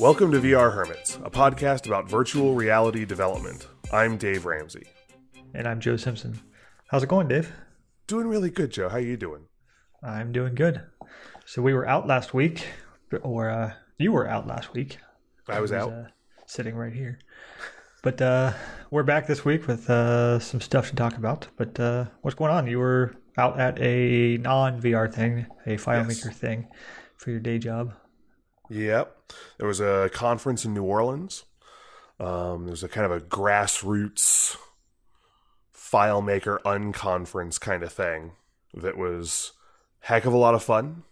Welcome to VR Hermits, a podcast about virtual reality development. I'm Dave Ramsey. And I'm Joe Simpson. How's it going, Dave? Doing really good, Joe. How are you doing? I'm doing good. So we were out last week, or uh, you were out last week. I was, out. Uh, sitting right here. But uh, we're back this week with uh, some stuff to talk about. But uh, what's going on? You were out at a non VR thing, a FileMaker Yes. thing for your day job. Yep. There was a conference in New Orleans. Um, there was a kind of a grassroots FileMaker unconference kind of thing that was heck of a lot of fun.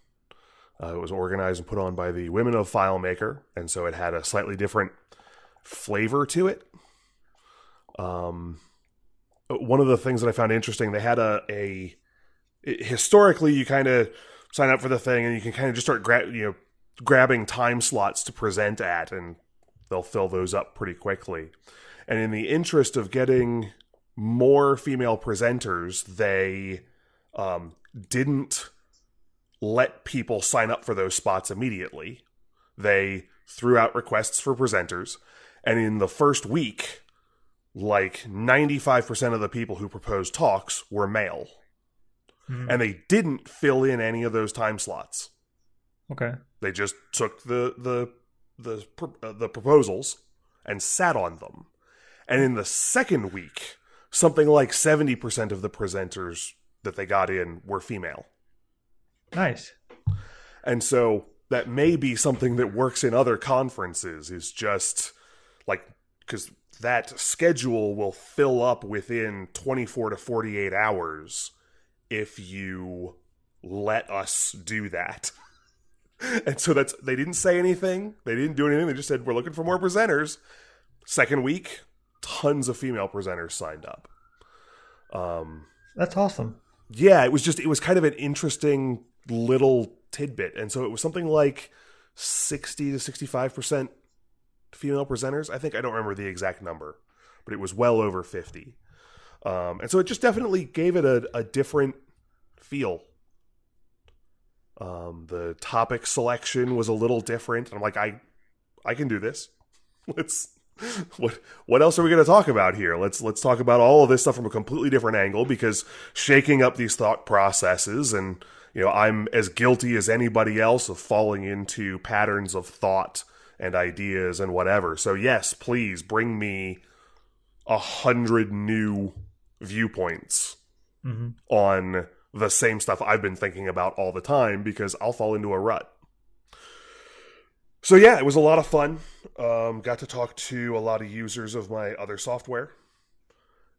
Uh, it was organized and put on by the Women of FileMaker, and so it had a slightly different flavor to it. Um, one of the things that I found interesting, they had a a historically you kind of sign up for the thing and you can kind of just start gra- you know grabbing time slots to present at and they'll fill those up pretty quickly. And in the interest of getting more female presenters, they um, didn't let people sign up for those spots immediately. They threw out requests for presenters, and in the first week, like 95% of the people who proposed talks were male. And they didn't fill in any of those time slots. Okay. They just took the the the uh, the proposals and sat on them. And in the second week, something like 70% of the presenters that they got in were female. Nice. And so that may be something that works in other conferences is just like cuz that schedule will fill up within 24 to 48 hours if you let us do that. And so that's they didn't say anything. They didn't do anything. They just said we're looking for more presenters. Second week, tons of female presenters signed up. Um That's awesome. yeah, it was just it was kind of an interesting little tidbit. And so it was something like 60 to 65% female presenters. I think I don't remember the exact number, but it was well over 50. Um, and so it just definitely gave it a, a different feel. Um, the topic selection was a little different. and I'm like, I, I can do this. Let's. What what else are we going to talk about here? Let's let's talk about all of this stuff from a completely different angle because shaking up these thought processes and you know I'm as guilty as anybody else of falling into patterns of thought and ideas and whatever. So yes, please bring me a hundred new viewpoints hmm on the same stuff I've been thinking about all the time because I'll fall into a rut. So yeah, it was a lot of fun. Um, got to talk to a lot of users of my other software,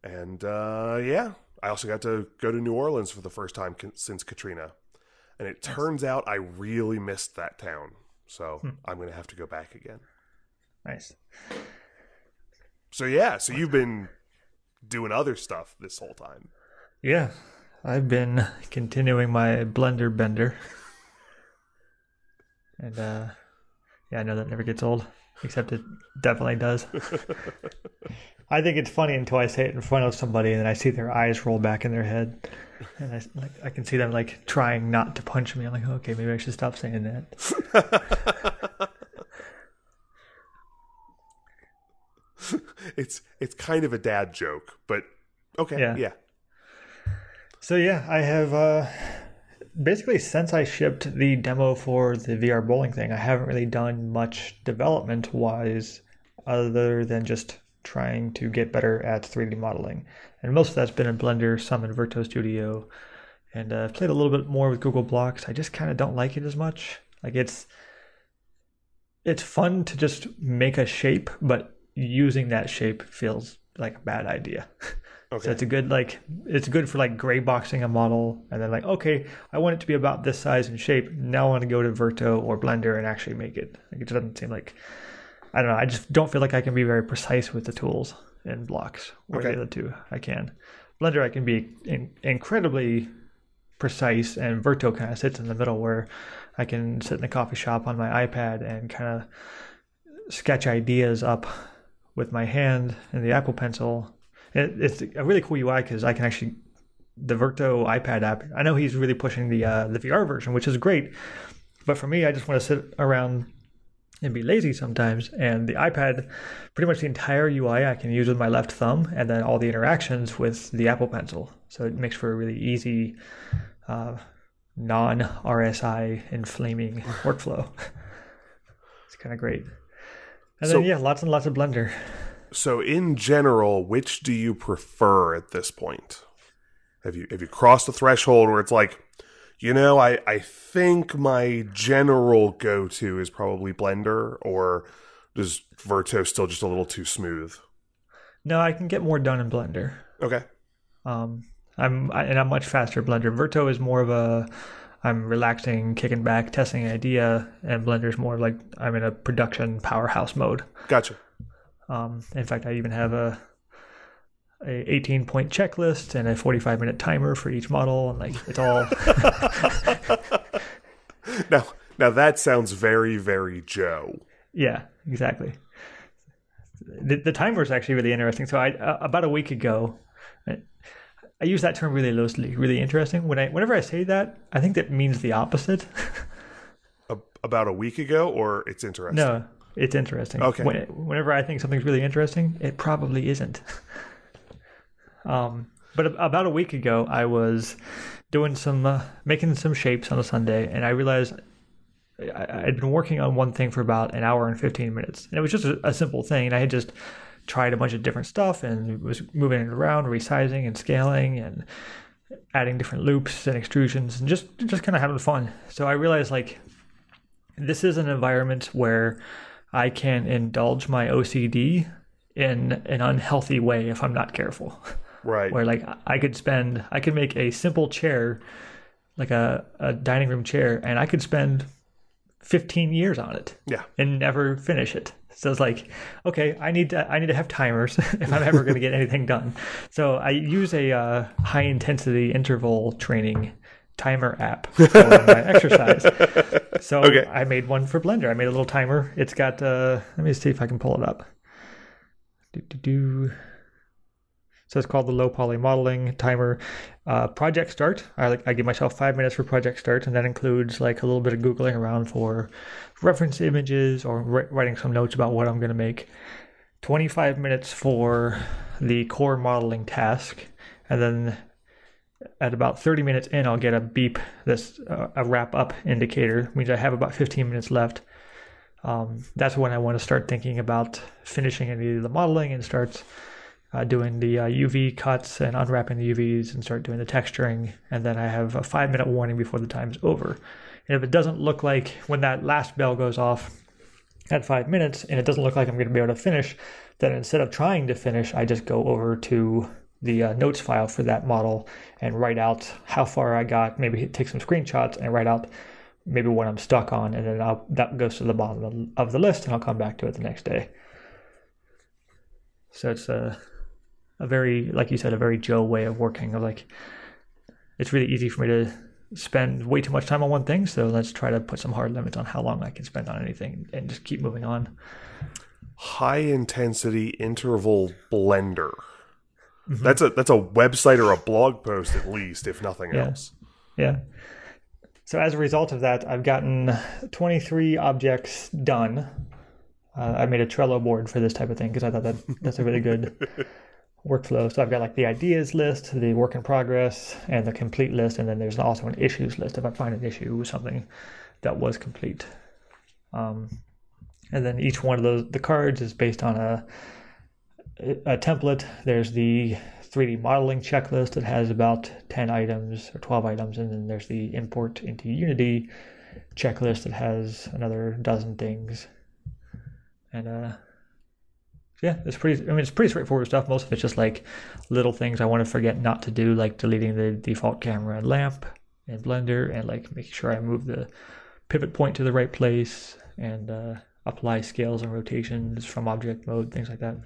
and uh, yeah, I also got to go to New Orleans for the first time since Katrina, and it turns out I really missed that town. So I'm going to have to go back again. Nice. So yeah, so you've been doing other stuff this whole time. Yeah, I've been continuing my blender bender, and uh, yeah, I know that never gets old, except it definitely does. I think it's funny until I say it in front of somebody, and then I see their eyes roll back in their head, and I like I can see them like trying not to punch me. I'm like, okay, maybe I should stop saying that. it's it's kind of a dad joke, but okay, Yeah. yeah. So yeah, I have uh, basically since I shipped the demo for the VR bowling thing, I haven't really done much development wise, other than just trying to get better at 3D modeling. And most of that's been in Blender, some in Verto Studio, and uh, I've played a little bit more with Google Blocks. I just kind of don't like it as much. Like it's it's fun to just make a shape, but using that shape feels like a bad idea. Okay. So it's a good like it's good for like gray boxing a model and then like okay I want it to be about this size and shape. Now I want to go to Verto or Blender and actually make it. Like it doesn't seem like I don't know. I just don't feel like I can be very precise with the tools and blocks. or Okay. the other two I can. Blender I can be in, incredibly precise and Verto kind of sits in the middle where I can sit in a coffee shop on my iPad and kind of sketch ideas up with my hand and the Apple Pencil. It, it's a really cool UI because I can actually the Verto iPad app. I know he's really pushing the uh, the VR version, which is great. But for me, I just want to sit around and be lazy sometimes. And the iPad, pretty much the entire UI I can use with my left thumb, and then all the interactions with the Apple Pencil. So it makes for a really easy, uh, non RSI inflaming workflow. it's kind of great. And So- then yeah, lots and lots of Blender. So, in general, which do you prefer at this point? Have you have you crossed the threshold where it's like, you know, I I think my general go to is probably Blender, or does Verto still just a little too smooth? No, I can get more done in Blender. Okay, Um, I'm I, and I'm much faster. Blender Verto is more of a I'm relaxing, kicking back, testing an idea, and Blender's more like I'm in a production powerhouse mode. gotcha. Um, in fact, I even have a a 18 point checklist and a 45 minute timer for each model, and like it's all Now, now that sounds very very Joe. yeah, exactly. The, the timer is actually really interesting. So I uh, about a week ago. I, I use that term really loosely, really interesting. When I, whenever I say that, I think that means the opposite. A, about a week ago, or it's interesting. No, it's interesting. Okay. When, whenever I think something's really interesting, it probably isn't. um, but about a week ago, I was doing some uh, making some shapes on a Sunday, and I realized I, I'd been working on one thing for about an hour and fifteen minutes, and it was just a, a simple thing. And I had just tried a bunch of different stuff and was moving it around, resizing and scaling, and adding different loops and extrusions, and just just kind of having fun. So I realized like this is an environment where I can indulge my OCD in an unhealthy way if I'm not careful. Right. Where like I could spend, I could make a simple chair, like a, a dining room chair, and I could spend 15 years on it Yeah. and never finish it. So it's like, okay, I need to, I need to have timers if I'm ever going to get anything done. So I use a uh, high intensity interval training timer app for my exercise. So Okay. I made one for Blender. I made a little timer. It's got. Uh, let me see if I can pull it up. Do, do, do. So it's called the low poly modeling timer. Uh, project start. I like I give myself five minutes for project start, and that includes like a little bit of googling around for reference images or wri- writing some notes about what I'm going to make. 25 minutes for the core modeling task, and then at about 30 minutes in, I'll get a beep that's uh, a wrap up indicator. means I have about 15 minutes left. Um, that's when I want to start thinking about finishing any of the modeling and start uh, doing the uh, UV cuts and unwrapping the UVs and start doing the texturing. And then I have a five minute warning before the time is over. And if it doesn't look like when that last bell goes off at five minutes and it doesn't look like I'm going to be able to finish, then instead of trying to finish, I just go over to the uh, notes file for that model and write out how far I got, maybe take some screenshots and write out maybe what I'm stuck on, and then I'll, that goes to the bottom of- the list, and I'll come back to it the next day. So it's a a very, like you said, a very Joe way of working. Of like, it's really easy for me to spend way too much time on one thing, so let's try to put some hard limits on how long I can spend on anything, and just keep moving on. High intensity interval blender. Mm-hmm. That's a that's a website or a blog post at least, if nothing Yeah. else. Yeah. So as a result of that, I've gotten 23 objects done. Uh, I made a Trello board for this type of thing because I thought that that's a really good workflow. So I've got like the ideas list, the work in progress, and the complete list, and then there's also an issues list if I find an issue with something that was complete. Um, and then each one of those the cards is based on a a template. There's the 3D modeling checklist that has about 10 items or 12 items, and then there's the import into Unity checklist that has another dozen things. And uh, yeah, it's pretty. I mean, it's pretty straightforward stuff. Most of it's just like little things I want to forget not to do, like deleting the default camera and lamp in Blender, and like making sure I move the pivot point to the right place, and uh, apply scales and rotations from object mode, things like that.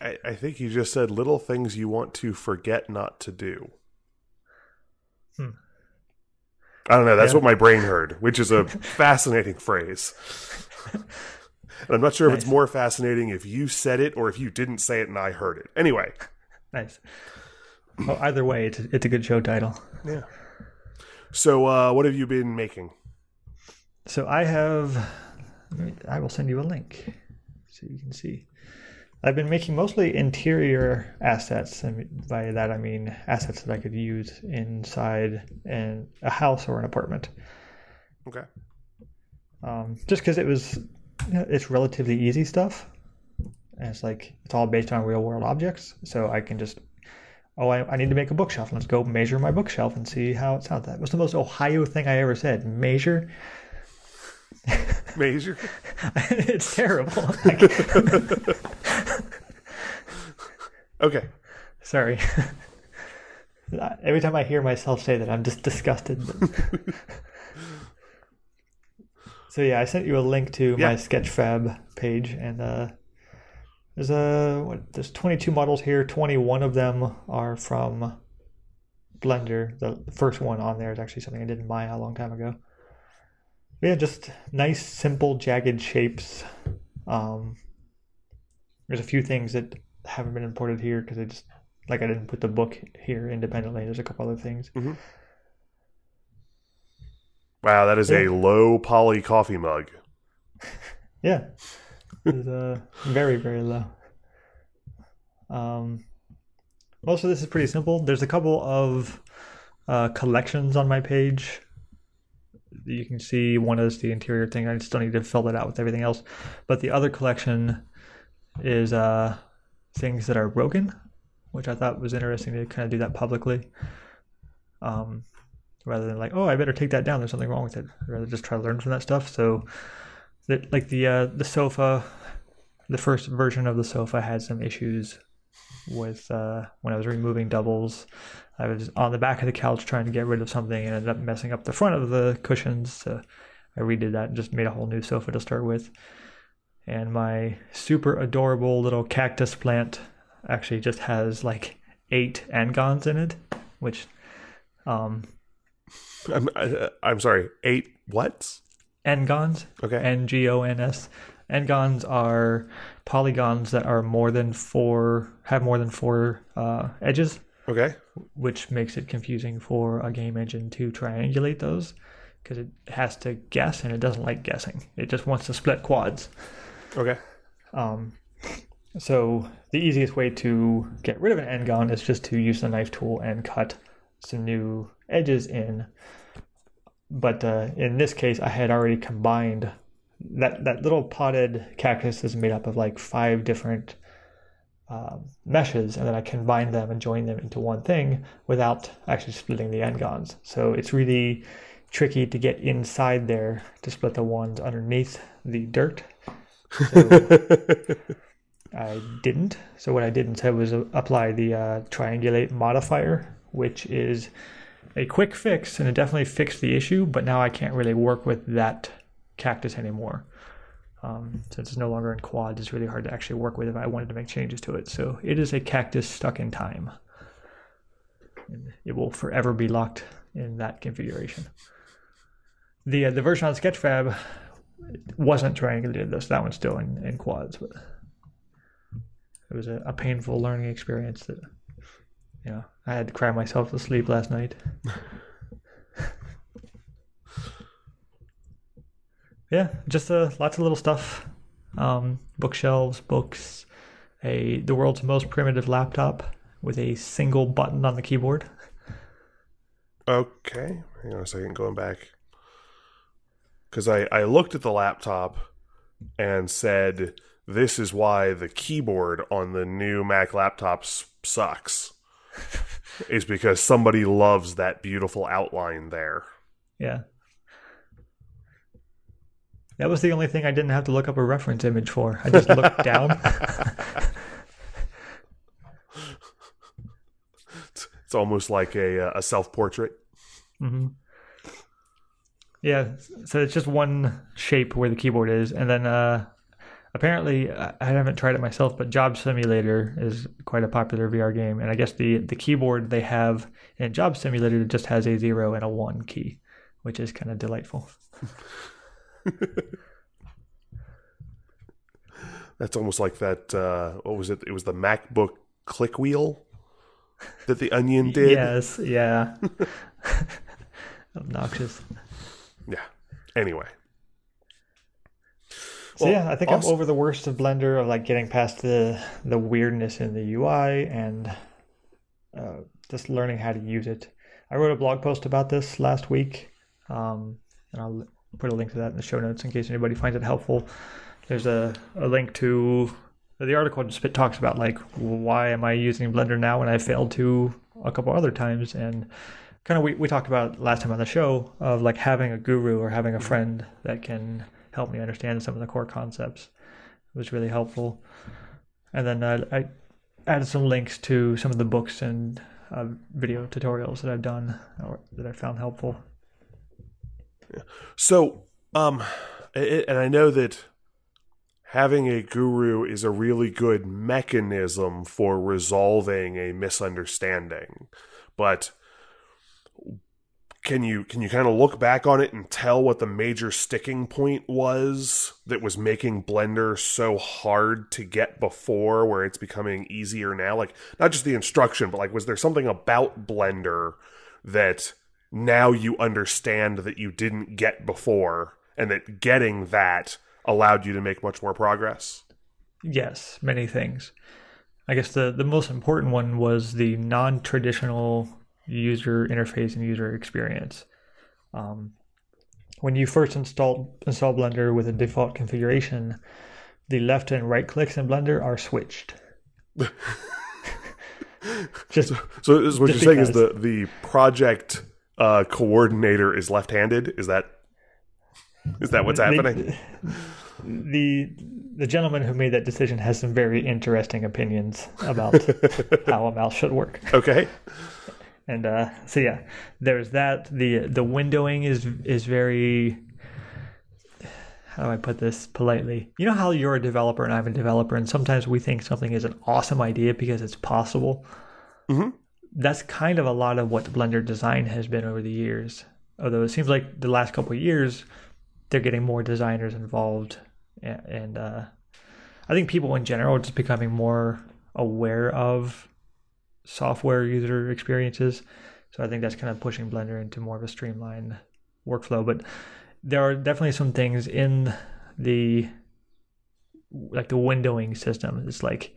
I, I think you just said little things you want to forget not to do. Hmm. I don't know. That's Yeah. what my brain heard, which is a fascinating phrase. And I'm not sure if it's more fascinating if you said it or if you didn't say it and I heard it. Anyway, Nice. Well, either way, it's it's a good show title. yeah. So, uh, what have you been making? So I have I will send you a link so you can see. I've been making mostly interior assets, and by that I mean assets that I could use inside in a house or an apartment. Okay. Um, just because it was, you know, it's relatively easy stuff, and it's like it's all based on real world objects, so I can just, oh, I, I need to make a bookshelf. Let's go measure my bookshelf and see how it sounds. That was the most Ohio thing I ever said. Measure. Measure. it's terrible. Okay. Sorry. Every time I hear myself say that, I'm just disgusted. so yeah, I sent you a link to Yeah. my Sketchfab page, and uh, there's a what, there's 22 models here. 21 of them are from Blender. The first one on there is actually something I did in Maya a long time ago. But yeah, just nice, simple, jagged shapes. Um, there's a few things that haven't been imported here because I just like I didn't put the book here independently. There's a couple other things. Wow, that is a low poly coffee mug. Yeah, it's uh, very very low. Um, most of this is pretty simple. There's a couple of uh, collections on my page. You can see one is the interior thing. I still need to fill that out with everything else. But the other collection is uh, things that are broken, which I thought was interesting to kind of do that publicly. Um, rather than like, oh, I better take that down. There's something wrong with it. I'd rather just try to learn from that stuff. So, that like the uh, the sofa, the first version of the sofa had some issues with uh, when I was removing doubles. I was on the back of the couch trying to get rid of something and ended up messing up the front of the cushions. So I redid that and just made a whole new sofa to start with. And my super adorable little cactus plant actually just has like eight n-gons in it, which um I'm, I, I'm sorry. Eight what? Ngons, Okay. N G O N S. Ngons are polygons that are more than four, have more than four uh, edges, Okay. which makes it confusing for a game engine to triangulate those because it has to guess and it doesn't like guessing. It just wants to split quads. Okay. Um, so the easiest way to get rid of an n-gon is just to use the knife tool and cut some new edges in. But uh, in this case, I had already combined that that little potted cactus is made up of like five different um, meshes, and then I combined them and join them into one thing without actually splitting the n-gons. So it's really tricky to get inside there to split the ones underneath the dirt. I didn't. So what I did instead was uh, apply the uh, triangulate modifier, which is a quick fix, and it definitely fixed the issue. But now I can't really work with that cactus anymore. Um, since it's no longer in quads, it's really hard to actually work with if I wanted to make changes to it. So it is a cactus stuck in time. And it will forever be locked in that configuration. The uh, the version on Sketchfab wasn't triangulated so that one's still in, in quads, but it was a, a painful learning experience that you know I had to cry myself to sleep last night. yeah, just uh, lots of little stuff, um, bookshelves, books, a the world's most primitive laptop with a single button on the keyboard. Okay. Hang on a second. Going back. Because I, I looked at the laptop and said, this is why the keyboard on the new Mac laptops sucks. is because somebody loves that beautiful outline there. Yeah. That was the only thing I didn't have to look up a reference image for. I just looked down. It's almost like a, uh, a self portrait. hmm Yeah, so it's just one shape where the keyboard is, and then uh, apparently I I haven't tried it myself, but Job Simulator is quite a popular VR game, and I guess the the keyboard they have in Job Simulator just has a zero and a one key, which is kind of delightful. That's almost like that. Uh, what was it? It was the MacBook click wheel that the Onion did. Yes, yeah. Obnoxious. Yeah. Anyway. So Well, yeah, I think. I'm over the worst of Blender of like getting past the the weirdness in the UI and uh, just learning how to use it. I wrote a blog post about this last week, um, and I'll put a link to that in the show notes in case anybody finds it helpful. There's a, a link to the article just talks about like why am I using Blender now when I failed to a couple other times? And kind of we, we talked about last time on the show of like having a guru or having a friend that can help me understand some of the core concepts it was really helpful. And then uh, i added some links to some of the books and uh, video tutorials that i've done or that i found helpful So, um, it, and I know that having a guru is a really good mechanism for resolving a misunderstanding, but can you can you kind of look back on it and tell what the major sticking point was that was making blender so hard to get before where it's becoming easier now? Like not just the instruction but like was there something about blender that now you understand that you didn't get before and that getting that allowed you to make much more progress? Yes many things. I guess the, the most important one was the non-traditional user interface and user experience. Um, when you first install install blender with a default configuration the left and right clicks in blender are switched. Just so is what you're saying is the the project uh, coordinator is left-handed is that is that what's happening the the gentleman who made that decision has some very interesting opinions about how a mouse should work. okay And uh, so yeah, there's that. the The windowing is is very. How do I put this politely? You know how you're a developer and I'm a developer, and sometimes we think something is an awesome idea because it's possible. Mhm. That's kind of a lot of what Blender design has been over the years. Although it seems like the last couple of years, they're getting more designers involved, and, and uh, I think people in general are just becoming more aware of software user experiences. So I think that's kind of pushing Blender into more of a streamlined workflow. But there are definitely some things in the like the windowing system. It's like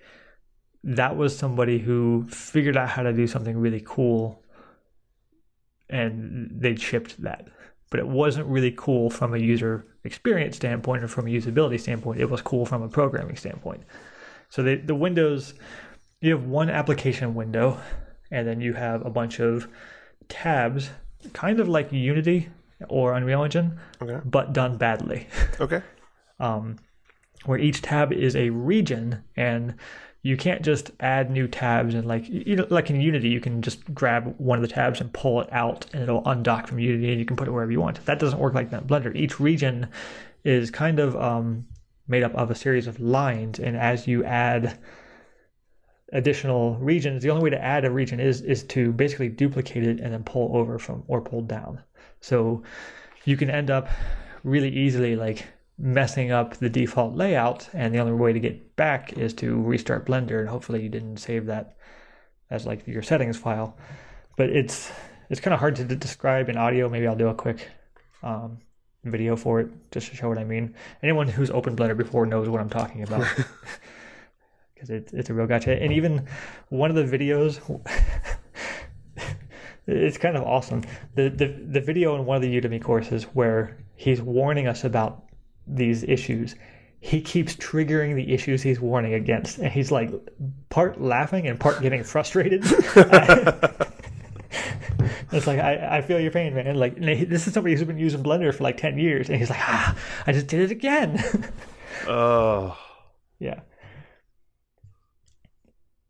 that was somebody who figured out how to do something really cool and they shipped that. But it wasn't really cool from a user experience standpoint or from a usability standpoint. It was cool from a programming standpoint. So the the windows you have one application window and then you have a bunch of tabs, kind of like Unity or Unreal Engine, okay but done badly. okay um, where each tab is a region and you can't just add new tabs and like you know like in unity you can just grab one of the tabs and pull it out and it'll undock from unity and you can put it wherever you want. That doesn't work like that in blender. Each region is kind of um, made up of a series of lines and as you add additional regions the only way to add a region is is to basically duplicate it and then pull over from or pull down. So you can end up really easily like messing up the default layout and the only way to get back is to restart blender and hopefully you didn't save that as like your settings file. But it's it's kind of hard to describe in audio. Maybe i'll do a quick um, video for it just to show what i mean. Anyone who's opened blender before knows what i'm talking about. Because it's, it's a real gotcha and even one of the videos it's kind of awesome. The, the the video in one of the udemy courses where he's warning us about these issues he keeps triggering the issues he's warning against. And he's like part laughing and part getting frustrated. It's like I, I feel your pain man. Like and he- this is somebody who's been using blender for like 10 years and he's like ah i just did it again. Oh. yeah.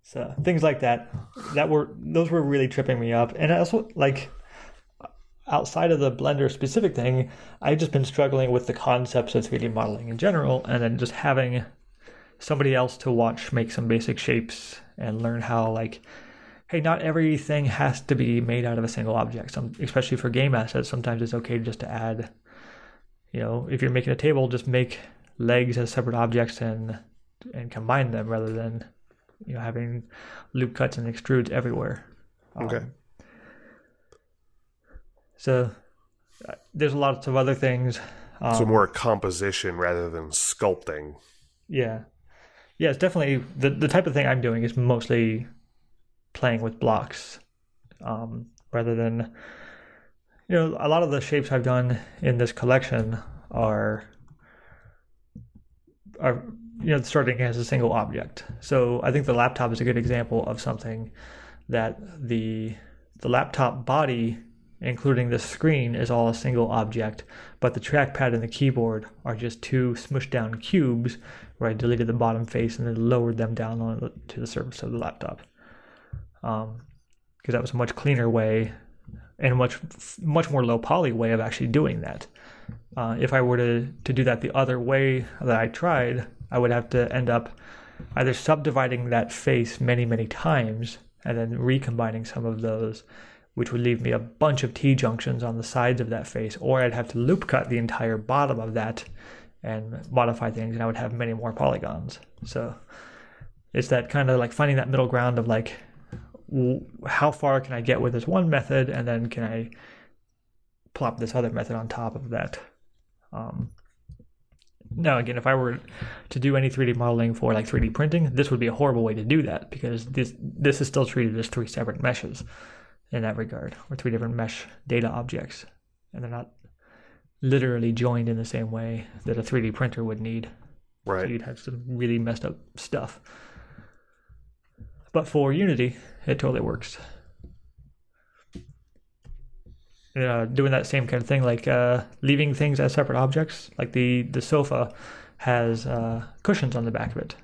So things like that. That were those were really tripping me up. And I also like outside of the blender specific thing i've just been struggling with the concepts of 3d modeling in general and then just having somebody else to watch make some basic shapes and learn how like hey not everything has to be made out of a single object some especially for game assets sometimes it's okay just to add you know if you're making a table just make legs as separate objects and and combine them rather than you know having loop cuts and extrudes everywhere Um, Okay. So uh, there's lots of other things Um, so more composition rather than sculpting. Yeah. Yeah, it's definitely the the type of thing I'm doing is mostly playing with blocks. Um, rather than you know, a lot of the shapes I've done in this collection are are you know starting as a single object. So I think the laptop is a good example of something that the the laptop body including the screen is all a single object, but the trackpad and the keyboard are just two smushed down cubes where I deleted the bottom face and then lowered them down on to the surface of the laptop. Um, because that was a much cleaner way and a much much more low poly way of actually doing that. Uh, if I were to, to do that the other way that I tried, I would have to end up either subdividing that face many, many times and then recombining some of those, which would leave me a bunch of T junctions on the sides of that face, or I'd have to loop cut the entire bottom of that and modify things, and I would have many more polygons. So it's that kind of like finding that middle ground of like, how far can I get with this one method, and then can I plop this other method on top of that. Um, now, again, if I were to do any 3D modeling for like 3D printing, this would be a horrible way to do that because this this is still treated as three separate meshes in that regard, or three different mesh data objects, and they're not literally joined in the same way that a 3D printer would need. Right. So you'd have some really messed up stuff. But for Unity, it totally works uh, doing that same kind of thing, like uh, leaving things as separate objects. Like the the sofa has uh, cushions on the back of it.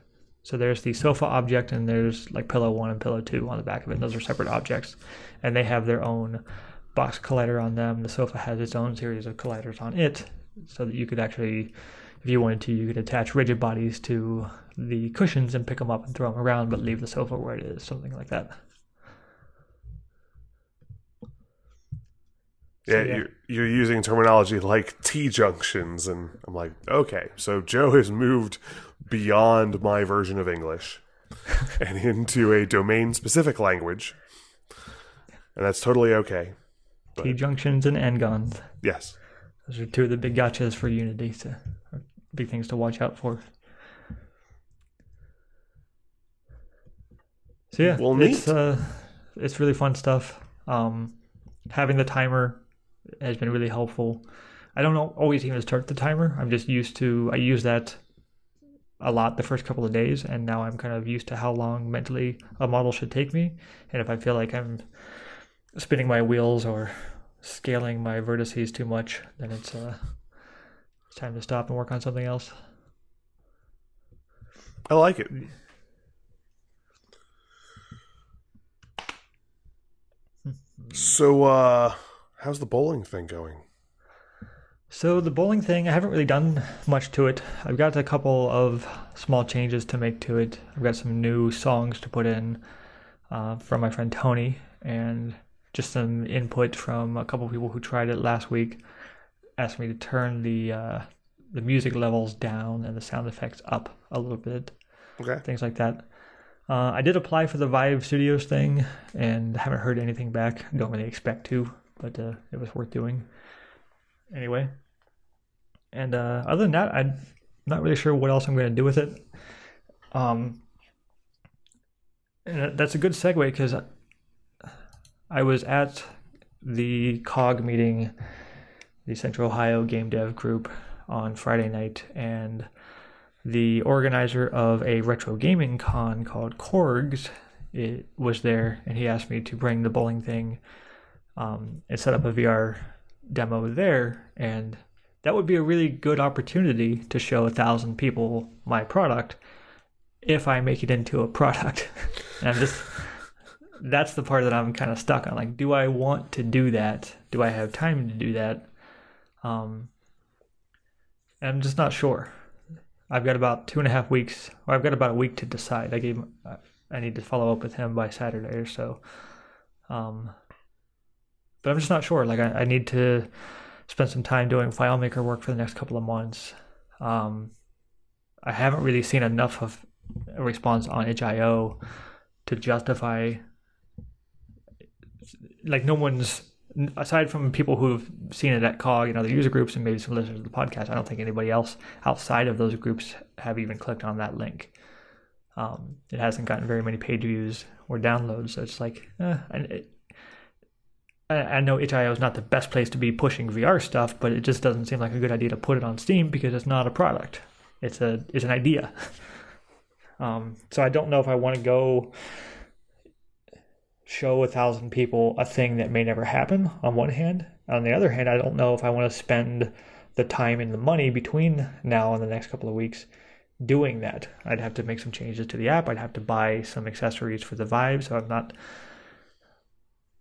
So there's the sofa object, and there's like pillow one and pillow two on the back of it. And those are separate objects, and they have their own box collider on them. The sofa has its own series of colliders on it, so that you could actually, if you wanted to, you could attach rigid bodies to the cushions and pick them up and throw them around, but leave the sofa where it is, something like that. Yeah, yeah, You're, you're using terminology like T junctions, and I'm like, okay, so Joe has moved beyond my version of English and into a domain specific language, and that's totally okay. T junctions and n-gons. Yes, those are two of the big gotchas for Unity. So, big things to watch out for. So yeah, well, it's uh, it's really fun stuff. Um, having the timer has been really helpful. I don't always even start the timer. I'm just used to I use that a lot the first couple of days, and now I'm kind of used to how long mentally a model should take me. And if I feel like I'm spinning my wheels or scaling my vertices too much, then it's uh, it's time to stop and work on something else. I like it. So, uh, How's the bowling thing going? So the bowling thing, I haven't really done much to it. I've got a couple of small changes to make to it. I've got some new songs to put in uh, from my friend Tony, and just some input from a couple of people who tried it last week. Asked me to turn the uh, the music levels down and the sound effects up a little bit. Okay. Things like that. Uh, I did apply for the Vive Studios thing and haven't heard anything back. Don't really expect to but uh, it was worth doing anyway. And uh, other than that, I'm not really sure what else I'm going to do with it. Um, and that's a good segue because I was at the COG meeting, the Central Ohio Game Dev Group, on Friday night, and the organizer of a retro gaming con called Korgs it was there, and he asked me to bring the bowling thing um, and set up a VR demo there. And that would be a really good opportunity to show a thousand people my product if I make it into a product. and I'm just that's the part that I'm kind of stuck on. Like, do I want to do that? Do I have time to do that? Um, I'm just not sure. I've got about two and a half weeks, or I've got about a week to decide. I gave, I need to follow up with him by Saturday or so. Um, but I'm just not sure. Like I, I need to spend some time doing FileMaker work for the next couple of months. Um, I haven't really seen enough of a response on itch.io to justify. Like no one's aside from people who've seen it at COG and other user groups and maybe some listeners of the podcast, I don't think anybody else outside of those groups have even clicked on that link. Um, it hasn't gotten very many page views or downloads, so it's like, eh, and it, I, know itch.io is not the best place to be pushing VR stuff, but it just doesn't seem like a good idea to put it on Steam because it's not a product; it's a it's an idea. Um, so I don't know if I want to go show a thousand people a thing that may never happen on one hand. On the other hand, I don't know if I want to spend the time and the money between now and the next couple of weeks doing that. I'd have to make some changes to the app. I'd have to buy some accessories for the Vive, so I'm not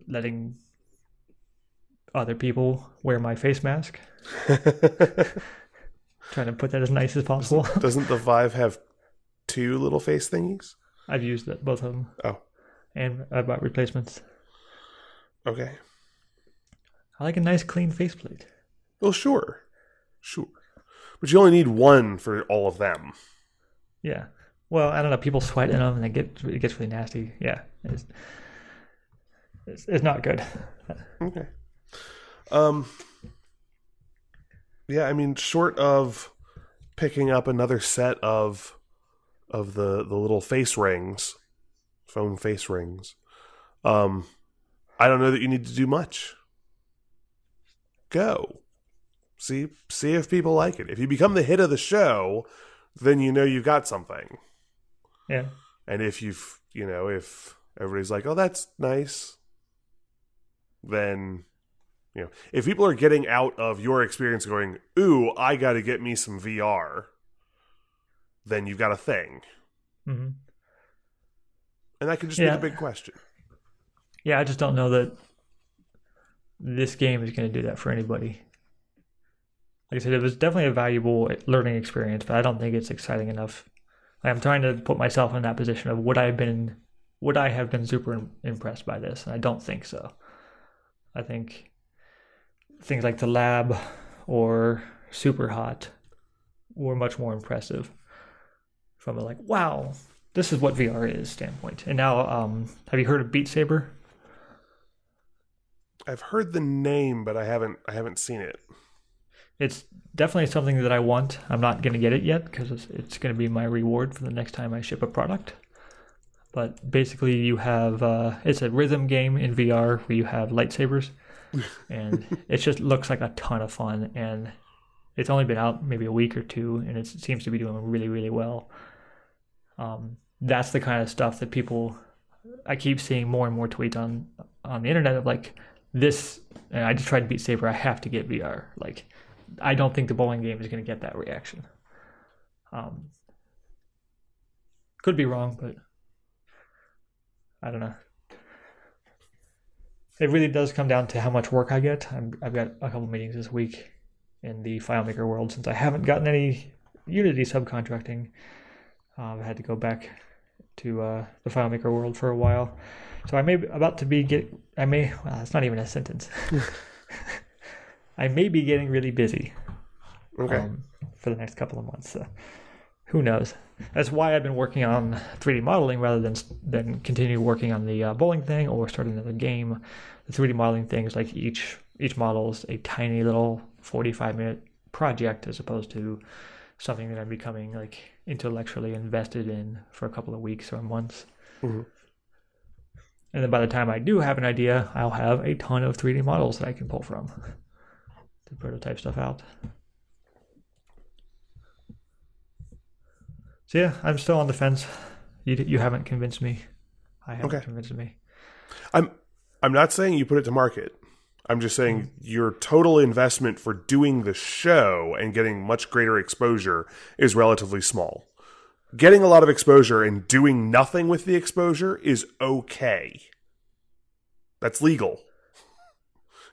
letting other people wear my face mask. Trying to put that as nice as possible. Doesn't the Vive have two little face thingies? I've used that, both of them. Oh, And I bought replacements. okay. I like a nice clean faceplate. Well, sure, sure, but you only need one for all of them. Yeah. Well, I don't know. People sweat in them, and it gets it gets really nasty. Yeah, it's it's, it's not good. Okay. Um. Yeah, I mean, short of picking up another set of of the the little face rings, foam face rings, um, I don't know that you need to do much. Go. See see if people like it. If you become the hit of the show, then you know you've got something. Yeah. And if you've, you know, if everybody's like, oh, that's nice, then, you know, if people are getting out of your experience going, ooh, I got to get me some VR, then you've got a thing. hmm And that could just Yeah. be the big question. Yeah, I just don't know that this game is going to do that for anybody. Like I said, it was definitely a valuable learning experience, but I don't think it's exciting enough. I'm trying to put myself in that position of would I have been would I have been super impressed by this? And I don't think so. I think things like the lab or Superhot were much more impressive from a like wow this is what VR is standpoint. And now, um, have you heard of Beat Saber? I've heard the name, but I haven't I haven't seen it. It's definitely something that I want. I'm not going to get it yet because it's, it's going to be my reward for the next time I ship a product. But basically, you have uh, it's a rhythm game in VR where you have lightsabers, and it just looks like a ton of fun. And it's only been out maybe a week or two, and it seems to be doing really, really well. Um, that's the kind of stuff that people I keep seeing more and more tweets on on the internet of like this. And I just tried to Beat Saber. I have to get VR. Like I don't think the bowling game is going to get that reaction. Um, could be wrong, but I don't know. It really does come down to how much work I get. I'm, I've got a couple meetings this week in the FileMaker world since I haven't gotten any Unity subcontracting. Um, I had to go back to uh, the FileMaker world for a while, so I may be about to be get. I may. Well, it's not even a sentence. I may be getting really busy Okay. um, for the next couple of months. So who knows? That's why I've been working on 3D modeling rather than than continue working on the uh, bowling thing or start another game. The 3D modeling thing is like each each model is a tiny little 45 minute project as opposed to something that I'm becoming like intellectually invested in for a couple of weeks or months. Mhm. And then by the time I do have an idea, I'll have a ton of 3D models that I can pull from to prototype stuff out. So yeah, I'm still on the fence. You you haven't convinced me. I haven't Okay. convinced me. I'm I'm not saying you put it to market. I'm just saying mm-hmm. your total investment for doing the show and getting much greater exposure is relatively small. Getting a lot of exposure and doing nothing with the exposure is okay. That's legal.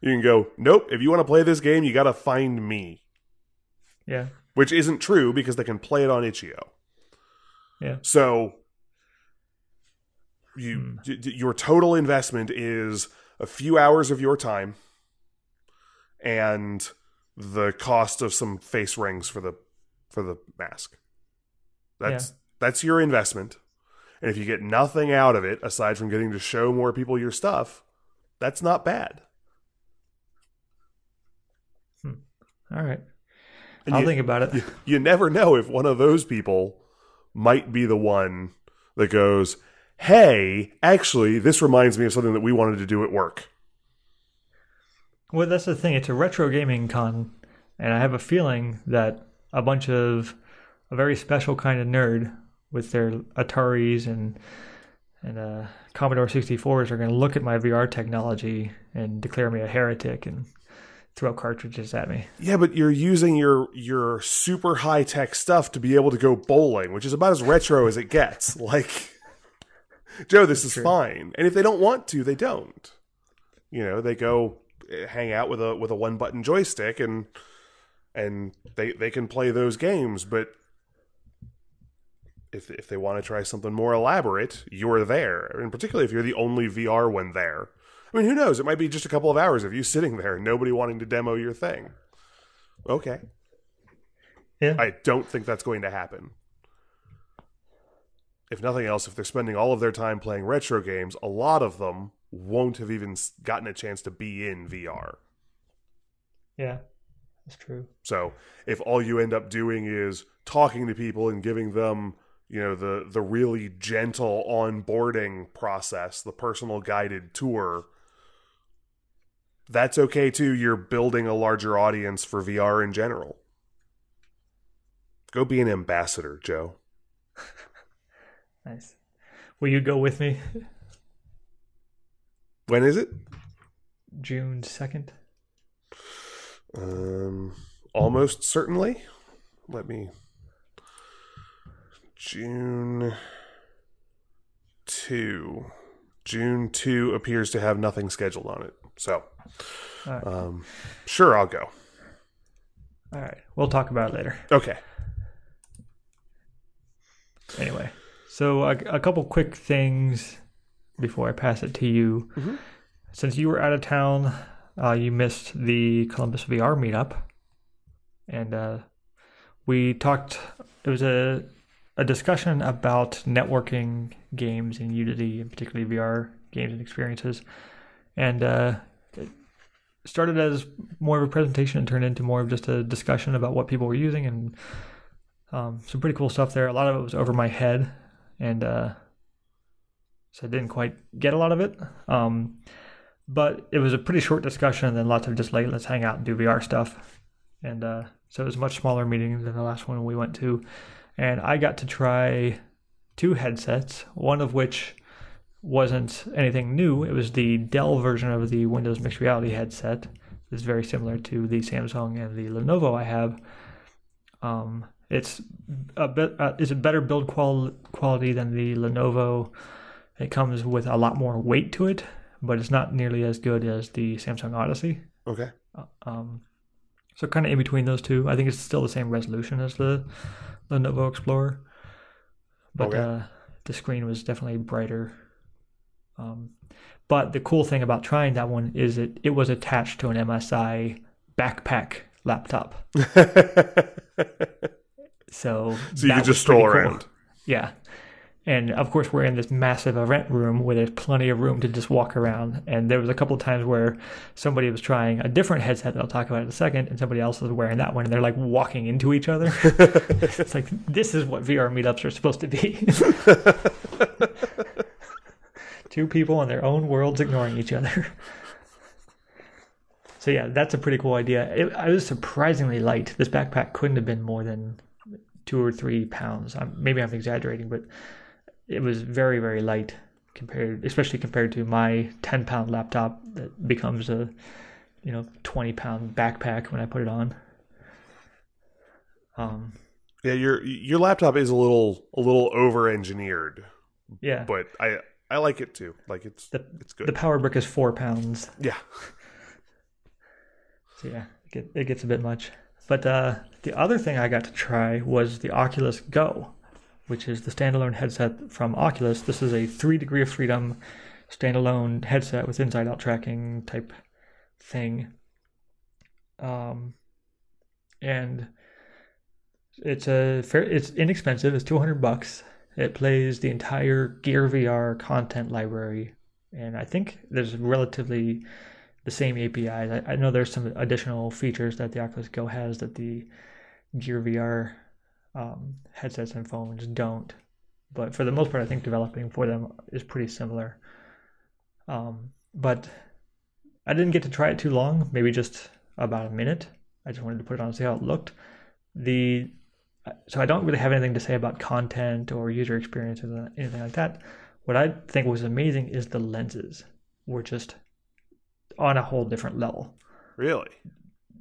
You can go, nope, if you want to play this game, you got to find me. Yeah, Which isn't true because they can play it on itch.io. yeah, So you hmm. d- d- your total investment is a few hours of your time and the cost of some face rings for the for the mask. That's that's your investment. And if you get nothing out of it aside from getting to show more people your stuff, that's not bad. Hmm. All right. And I'll you- think about it. you, you never know if one of those people might be the one that goes, "Hey, actually, this reminds me of something that we wanted to do at work." Well, that's the thing. It's a retro gaming con, and I have a feeling that a bunch of a very special kind of nerd with their Ataris and and uh, Commodore 64s are going to look at my VR technology and declare me a heretic and throw cartridges at me. Yeah, but you're using your your super high tech stuff to be able to go bowling, which is about as retro as it gets. Like, Joe, this is True. fine. And if they don't want to, they don't. You know, they go eh, hang out with a with a one button joystick and and they they can play those games. But if if they want to try something more elaborate, you're there. And particularly if you're the only VR one there. I mean, who knows? It might be just a couple of hours of you sitting there, and nobody wanting to demo your thing. Okay. Yeah. I don't think that's going to happen. If nothing else, if they're spending all of their time playing retro games, a lot of them won't have even gotten a chance to be in VR. Yeah, that's true. So if all you end up doing is talking to people and giving them, you know, the the really gentle onboarding process, the personal guided tour, that's okay too. You're building a larger audience for VR in general. Go be an ambassador, Joe. Nice. Will you go with me When is it? June 2nd? Um, almost certainly. Let me. June 2. June 2 appears to have nothing scheduled on it. So, right. um, sure, I'll go. All right. We'll talk about it later. Okay. Anyway, so a, a couple quick things before I pass it to you. Mhm. Since you were out of town, uh, you missed the Columbus VR meetup, and uh, we talked. It was a a discussion about networking games in Unity, and particularly VR games and experiences, and uh, it started as more of a presentation and turned into more of just a discussion about what people were using and um, some pretty cool stuff there. A lot of it was over my head, and uh, so I didn't quite get a lot of it. Um, but it was a pretty short discussion, and then lots of just like let's hang out and do VR stuff. And uh, so it was a much smaller meeting than the last one we went to, and I got to try two headsets, one of which wasn't anything new. It was the Dell version of the Windows Mixed Reality headset. It's very similar to the Samsung and the Lenovo I have. Um, it's a bit uh, it's a better build qual- quality than the Lenovo. It comes with a lot more weight to it, but it's not nearly as good as the Samsung Odyssey. Okay. Um, so kind of in between those two. I think it's still the same resolution as the Lenovo Explorer, but Okay. uh, the screen was definitely brighter. Um, but the cool thing about trying that one is it it was attached to an MSI backpack laptop, so so you can just stroll cool. around. Yeah. And of course, we're in this massive event room where there's plenty of room to just walk around. And there was a couple of times where somebody was trying a different headset that I'll talk about in a second, and somebody else was wearing that one, and they're like walking into each other. it's like, this is what VR meetups are supposed to be. Two people in their own worlds ignoring each other. So, yeah, that's a pretty cool idea. It, it was surprisingly light. This backpack couldn't have been more than two or three pounds. I'm, maybe I'm exaggerating, but it was very, very light compared, especially compared to my 10 pound laptop that becomes a, you know, 20 pound backpack when I put it on. Um, Yeah, your your laptop is a little a little over engineered, yeah, but I I like it too. Like it's the it's good. the power brick is four pounds. yeah. So yeah, it, get, it gets a bit much. But uh, the other thing I got to try was the Oculus Go, which is the standalone headset from Oculus. This is a three degree of freedom standalone headset with inside out tracking type thing. Um, and it's a fair, it's inexpensive. It's two hundred bucks. It plays the entire Gear VR content library, and I think there's relatively the same APIs. I, I know there's some additional features that the Oculus Go has that the Gear VR um, headsets and phones don't. But for the most part, I think developing for them is pretty similar. Um, but I didn't get to try it too long, maybe just about a minute. I just wanted to put it on and see how it looked. The so I don't really have anything to say about content or user experience or anything like that. What I think was amazing is the lenses were just on a whole different level. Really?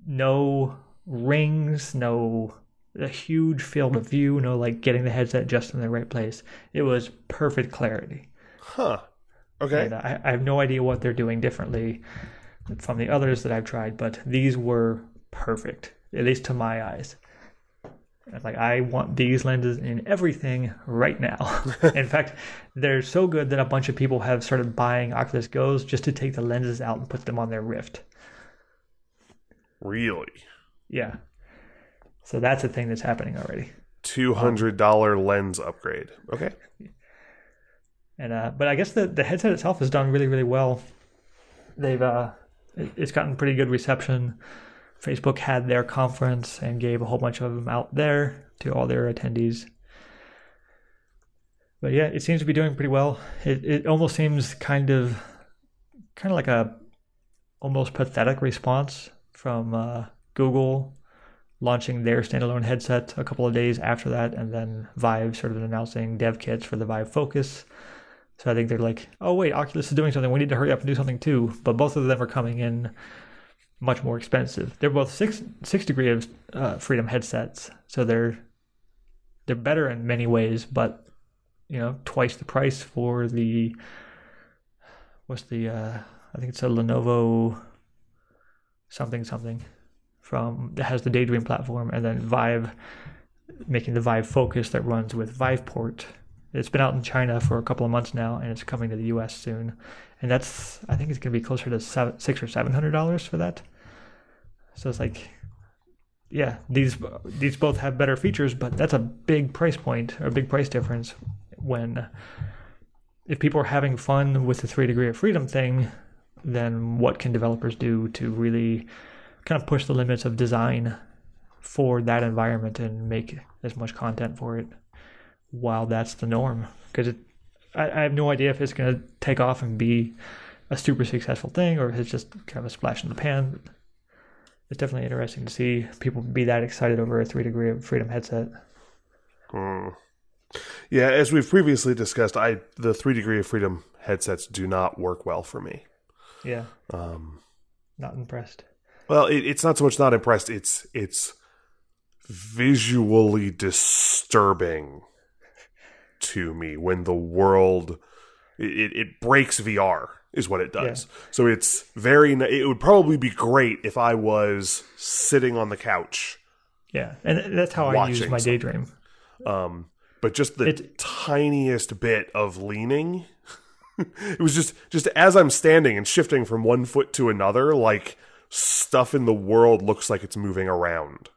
No rings, no a huge field of view, no like getting the headset just in the right place. It was perfect clarity. Huh. Okay. I, I have no idea what they're doing differently from the others that I've tried, but these were perfect, at least to my eyes. Like I want these lenses in everything right now. in fact, they're so good that a bunch of people have started buying Oculus Go's just to take the lenses out and put them on their Rift. Really? Yeah. So that's a thing that's happening already. Two hundred dollar lens upgrade. Okay. And uh, but I guess the the headset itself has done really really well. They've uh, it's gotten pretty good reception. Facebook had their conference and gave a whole bunch of them out there to all their attendees. But yeah, it seems to be doing pretty well. It it almost seems kind of kind of like a almost pathetic response from uh, Google launching their standalone headset a couple of days after that, and then Vive sort of announcing dev kits for the Vive Focus. So I think they're like, oh wait, Oculus is doing something. We need to hurry up and do something too. But both of them are coming in much more expensive. They're both six six degree of uh, freedom headsets, so they're they're better in many ways, but you know, twice the price for the what's the uh, I think it's a Lenovo something something from that has the Daydream platform, and then Vive making the Vive Focus that runs with Viveport. It's been out in China for a couple of months now, and it's coming to the U.S. soon. And that's I think it's going to be closer to seven, six or seven hundred dollars for that. So it's like, yeah, these these both have better features, but that's a big price point or a big price difference when if people are having fun with the three degree of freedom thing, then what can developers do to really kind of push the limits of design for that environment and make as much content for it while that's the norm. Because I, I, have no idea if it's going to take off and be a super successful thing or if it's just kind of a splash in the pan. It's definitely interesting to see people be that excited over a three degree of freedom headset. Hmm. Yeah, as we've previously discussed, I the three degree of freedom headsets do not work well for me. Yeah. Um, not impressed. Well, it, it's not so much not impressed. It's it's visually disturbing to me when the world it, it breaks VR is what it does. Yeah. So it's very. It would probably be great if I was sitting on the couch. Yeah, and that's how I use my something. daydream. Um, but just the it, tiniest bit of leaning, it was just just as I'm standing and shifting from one foot to another, like stuff in the world looks like it's moving around.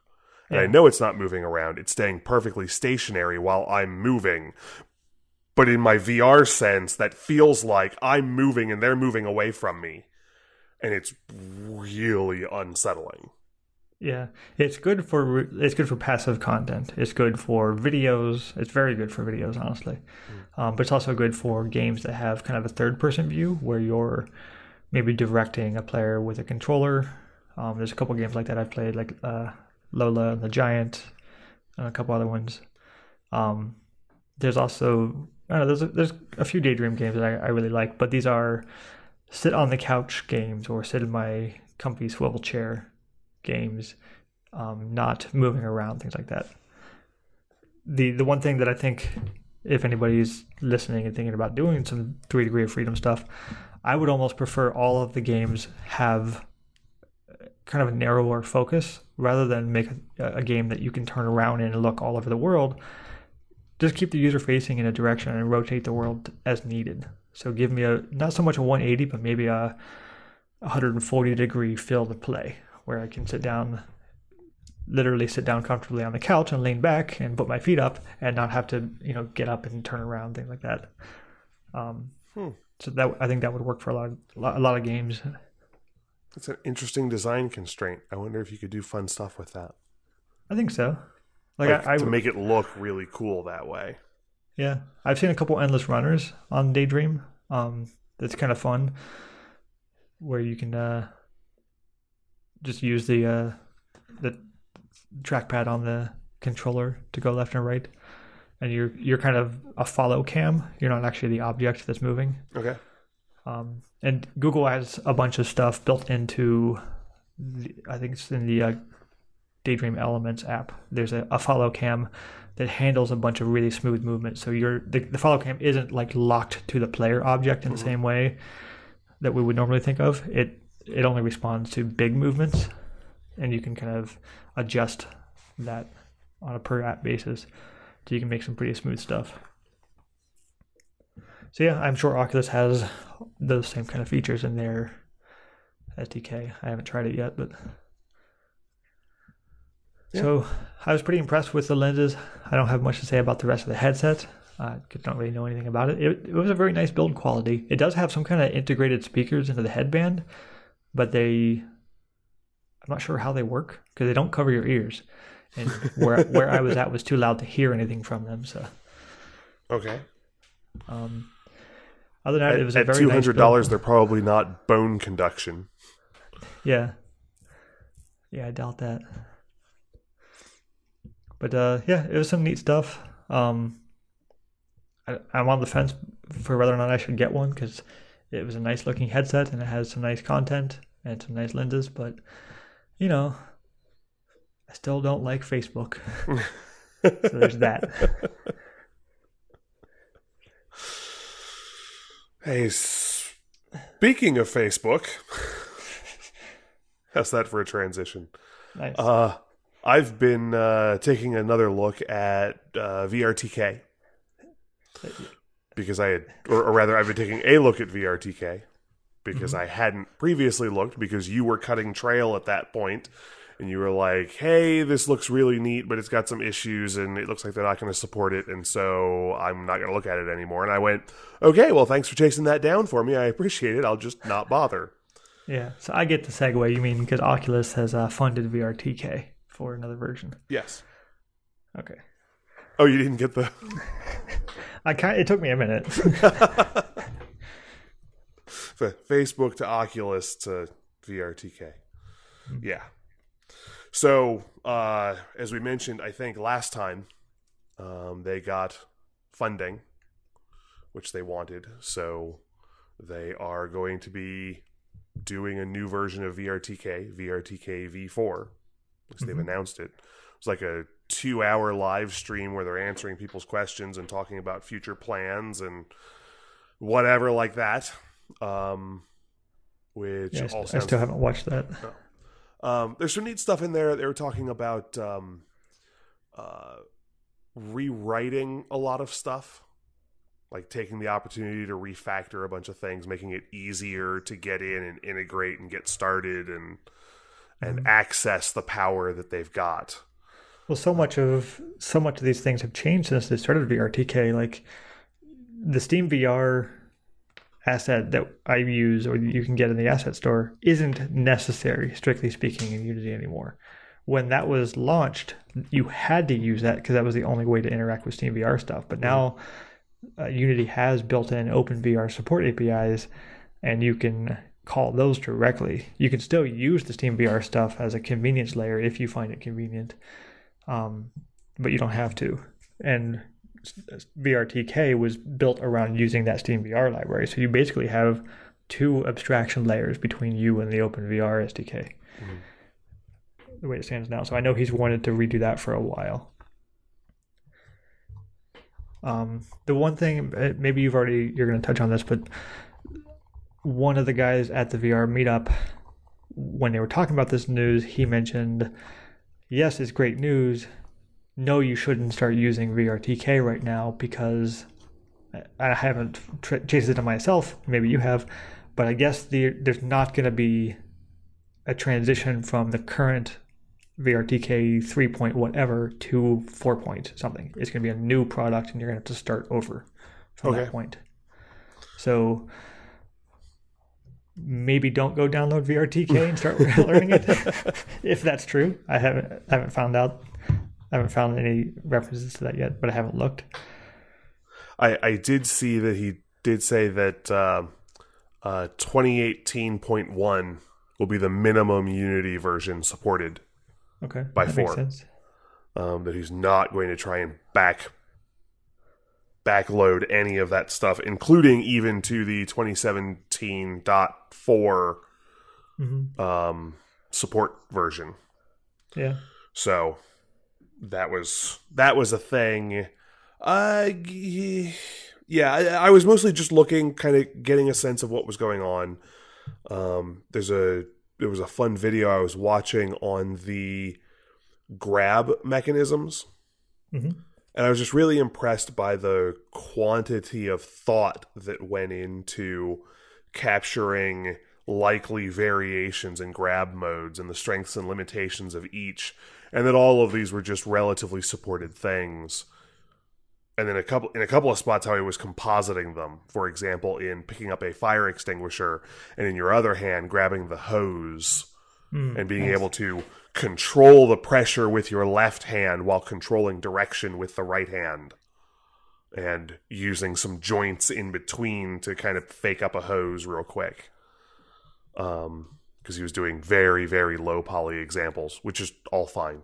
And yeah. I know it's not moving around. It's staying perfectly stationary while I'm moving. But in my VR sense, that feels like I'm moving and they're moving away from me. And it's really unsettling. Yeah, it's good for it's good for passive content. It's good for videos. It's very good for videos, honestly. Mm. Um, but it's also good for games that have kind of a third person view where you're maybe directing a player with a controller. Um, there's a couple games like that I've played, like uh, Lola the Giant, and a couple other ones. Um, there's also I don't know, there's a, there's a few Daydream games that I, I really like, but these are sit on the couch games or sit in my comfy swivel chair games, um, not moving around, things like that. The the one thing that I think if anybody's listening and thinking about doing some three degree of freedom stuff, I would almost prefer all of the games have kind of a narrower focus rather than make a, a game that you can turn around in and look all over the world. Just keep the user facing in a direction and rotate the world as needed. So give me a not so much a 180, but maybe a 140 degree field of play where I can sit down, literally sit down comfortably on the couch and lean back and put my feet up and not have to you know get up and turn around things like that. Um, hmm. So that I think that would work for a lot of, a lot of games. It's an interesting design constraint. I wonder if you could do fun stuff with that. I think so. Like, Like, I, I to make it look really cool that way. Yeah, I've seen a couple endless runners on Daydream. Um, that's kind of fun, where you can uh, just use the uh, the trackpad on the controller to go left and right, and you're you're kind of a follow cam. You're not actually the object that's moving. Okay. Um, and Google has a bunch of stuff built into, the, I think it's in the uh, Daydream Elements app. There's a, a follow cam that handles a bunch of really smooth movements. So you're the, the follow cam isn't like locked to the player object in the same way that we would normally think of. It it only responds to big movements, and you can kind of adjust that on a per app basis. So you can make some pretty smooth stuff. So yeah, I'm sure Oculus has those same kind of features in their SDK. I haven't tried it yet, but so I was pretty impressed with the lenses. I don't have much to say about the rest of the headset. I don't really know anything about it. it. It was a very nice build quality. It does have some kind of integrated speakers into the headband, but they, I'm not sure how they work because they don't cover your ears. And where where I was at was too loud to hear anything from them. So, Okay. um, other than that, At, it was at very two nice hundred dollars, they're probably not bone conduction. Yeah. Yeah, I doubt that. But uh, yeah, it was some neat stuff. Um, I, I'm on the fence for whether or not I should get one because it was a nice looking headset and it has some nice content and some nice lenses. But you know, I still don't like Facebook. so there's that. Hey, speaking of Facebook, how's that for a transition? Nice. Uh, I've been uh, taking another look at uh, VRTK because I had, or, or rather, I've been taking a look at VRTK because I hadn't previously looked because you were cutting trail at that point and you were like, hey, this looks really neat, but it's got some issues and it looks like they're not going to support it. And so I'm not going to look at it anymore. And I went, okay, well, thanks for chasing that down for me. I appreciate it. I'll just not bother. yeah. So I get the segue. You mean because Oculus has uh, funded VRTK for another version? Yes. Okay. Oh, you didn't get the. I kind. It took me a minute. Facebook to Oculus to VRTK. Yeah. So, uh, as we mentioned, I think last time um, they got funding, which they wanted. So they are going to be doing a new version of VRTK, VRTK V4. At least they've announced it. It's like a two hour live stream where they're answering people's questions and talking about future plans and whatever like that. Um, which Yeah, I, st- I still haven't watched that. Um, there's some neat stuff in there. They were talking about um, uh, rewriting a lot of stuff, like taking the opportunity to refactor a bunch of things, making it easier to get in and integrate and get started and and access the power that they've got. Well, so much of so much of these things have changed since they started VRTK. Like the Steam VR asset that I use or you can get in the asset store isn't necessary, strictly speaking, in Unity anymore. When that was launched, you had to use that because that was the only way to interact with Steam VR stuff. But now uh, Unity has built-in OpenVR support APIs, and you can call those directly. You can still use the Steam VR stuff as a convenience layer if you find it convenient, um, but you don't have to. And VRTK was built around using that Steam VR library, so you basically have two abstraction layers between you and the OpenVR SDK. The way it stands now, so I know he's wanted to redo that for a while. Um, the one thing, uh, maybe you've already you're going to touch on this, but one of the guys at the VR meetup, when they were talking about this news, he mentioned, "Yes, it's great news. No, you shouldn't start using VRTK right now because I haven't tr- chased it myself. Maybe you have, but I guess the, there's not going to be a transition from the current VRTK 3 point whatever to 4 point something. It's going to be a new product and you're going to have to start over from Okay. that point. So maybe don't go download VRTK and start learning it if that's true. I haven't I haven't found out. I haven't found any references to that yet, but I haven't looked. I, I did see that he did say that uh, uh, 2018.1 will be the minimum Unity version supported Okay, By that four. makes um, that he's not going to try and back backload any of that stuff, including even to the 2017.4 hmm um, support version. Yeah, So that was that was a thing. Uh, yeah, I, I was mostly just looking, kind of getting a sense of what was going on. Um, there's a there was a fun video I was watching on the grab mechanisms, Mhm. and I was just really impressed by the quantity of thought that went into capturing likely variations in grab modes and the strengths and limitations of each and that all of these were just relatively supported things. And then a couple in a couple of spots how he was compositing them. For example in picking up a fire extinguisher and in your other hand grabbing the hose Mm, and being nice. able to control the pressure with your left hand while controlling direction with the right hand. And using some joints in between to kind of fake up a hose real quick. Um because he was doing very very low poly examples which is all fine.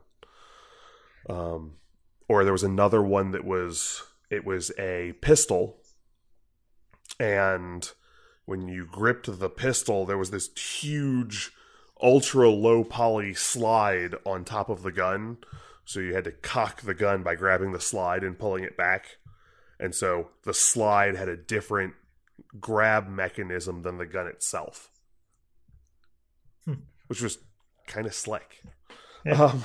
Um or there was another one that was it was a pistol. And when you gripped the pistol there was this huge ultra low poly slide on top of the gun. So you had to cock the gun by grabbing the slide and pulling it back. And so the slide had a different grab mechanism than the gun itself. Which was kind of slick Yeah. um,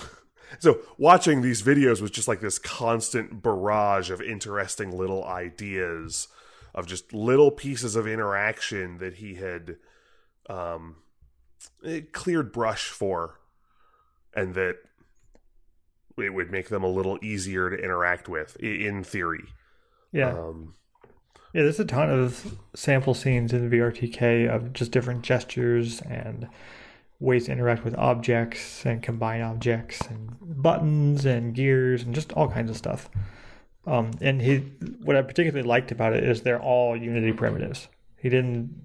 so watching these videos was just like this constant barrage of interesting little ideas of just little pieces of interaction that he had um, eh, cleared brush for and that it would make them a little easier to interact with in theory Yeah, um, yeah. There's a ton of sample scenes in the VRTK of just different gestures and ways to interact with objects and combine objects and buttons and gears and just all kinds of stuff. Um, and he, what I particularly liked about it is they're all Unity primitives. He didn't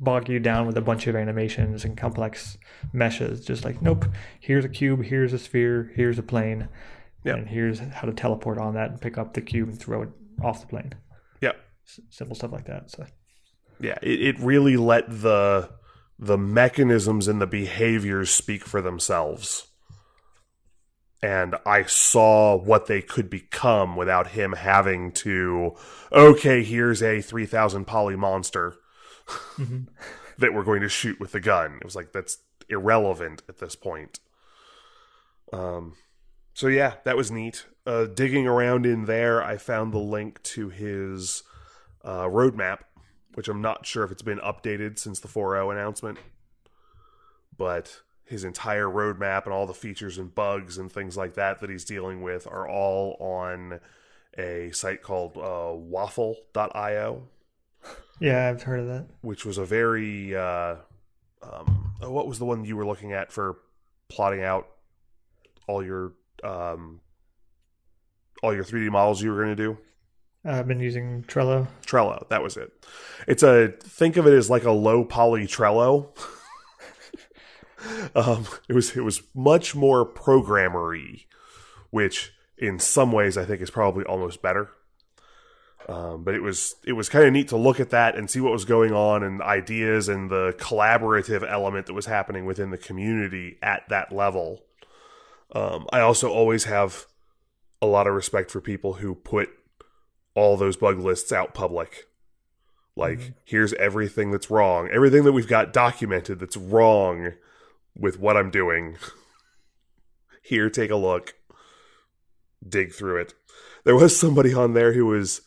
bog you down with a bunch of animations and complex meshes. Just like, nope, here's a cube, here's a sphere, here's a plane, Yep. and here's how to teleport on that and pick up the cube and throw it off the plane. yeah S- simple stuff like that. So yeah it, it really let the the mechanisms and the behaviors speak for themselves. And i saw what they could become without him having to okay here's a 3000 poly monster Mhm. that we're going to shoot with the gun. It was like that's irrelevant at this point. Um so yeah that was neat. Uh digging around in there i found the link to his uh roadmap which I'm not sure if it's been updated since the 4.0 announcement. But his entire roadmap and all the features and bugs and things like that that he's dealing with are all on a site called uh, waffle.io, yeah, I've heard of that. which was a very. Uh, um, oh, what was the one you were looking at for plotting out all your. Um, all your 3D models you were going to do? I've been using Trello. Trello. That was it. It's a think of it as like a low poly Trello. um, it was it was much more programmery, which in some ways I think is probably almost better. Um, but it was it was kind of neat to look at that and see what was going on and ideas and the collaborative element that was happening within the community at that level. Um, I also always have a lot of respect for people who put all those bug lists out public. Like, Mhm. here's everything that's wrong, everything that we've got documented that's wrong with what I'm doing. Here, take a look, dig through it. There was somebody on there who was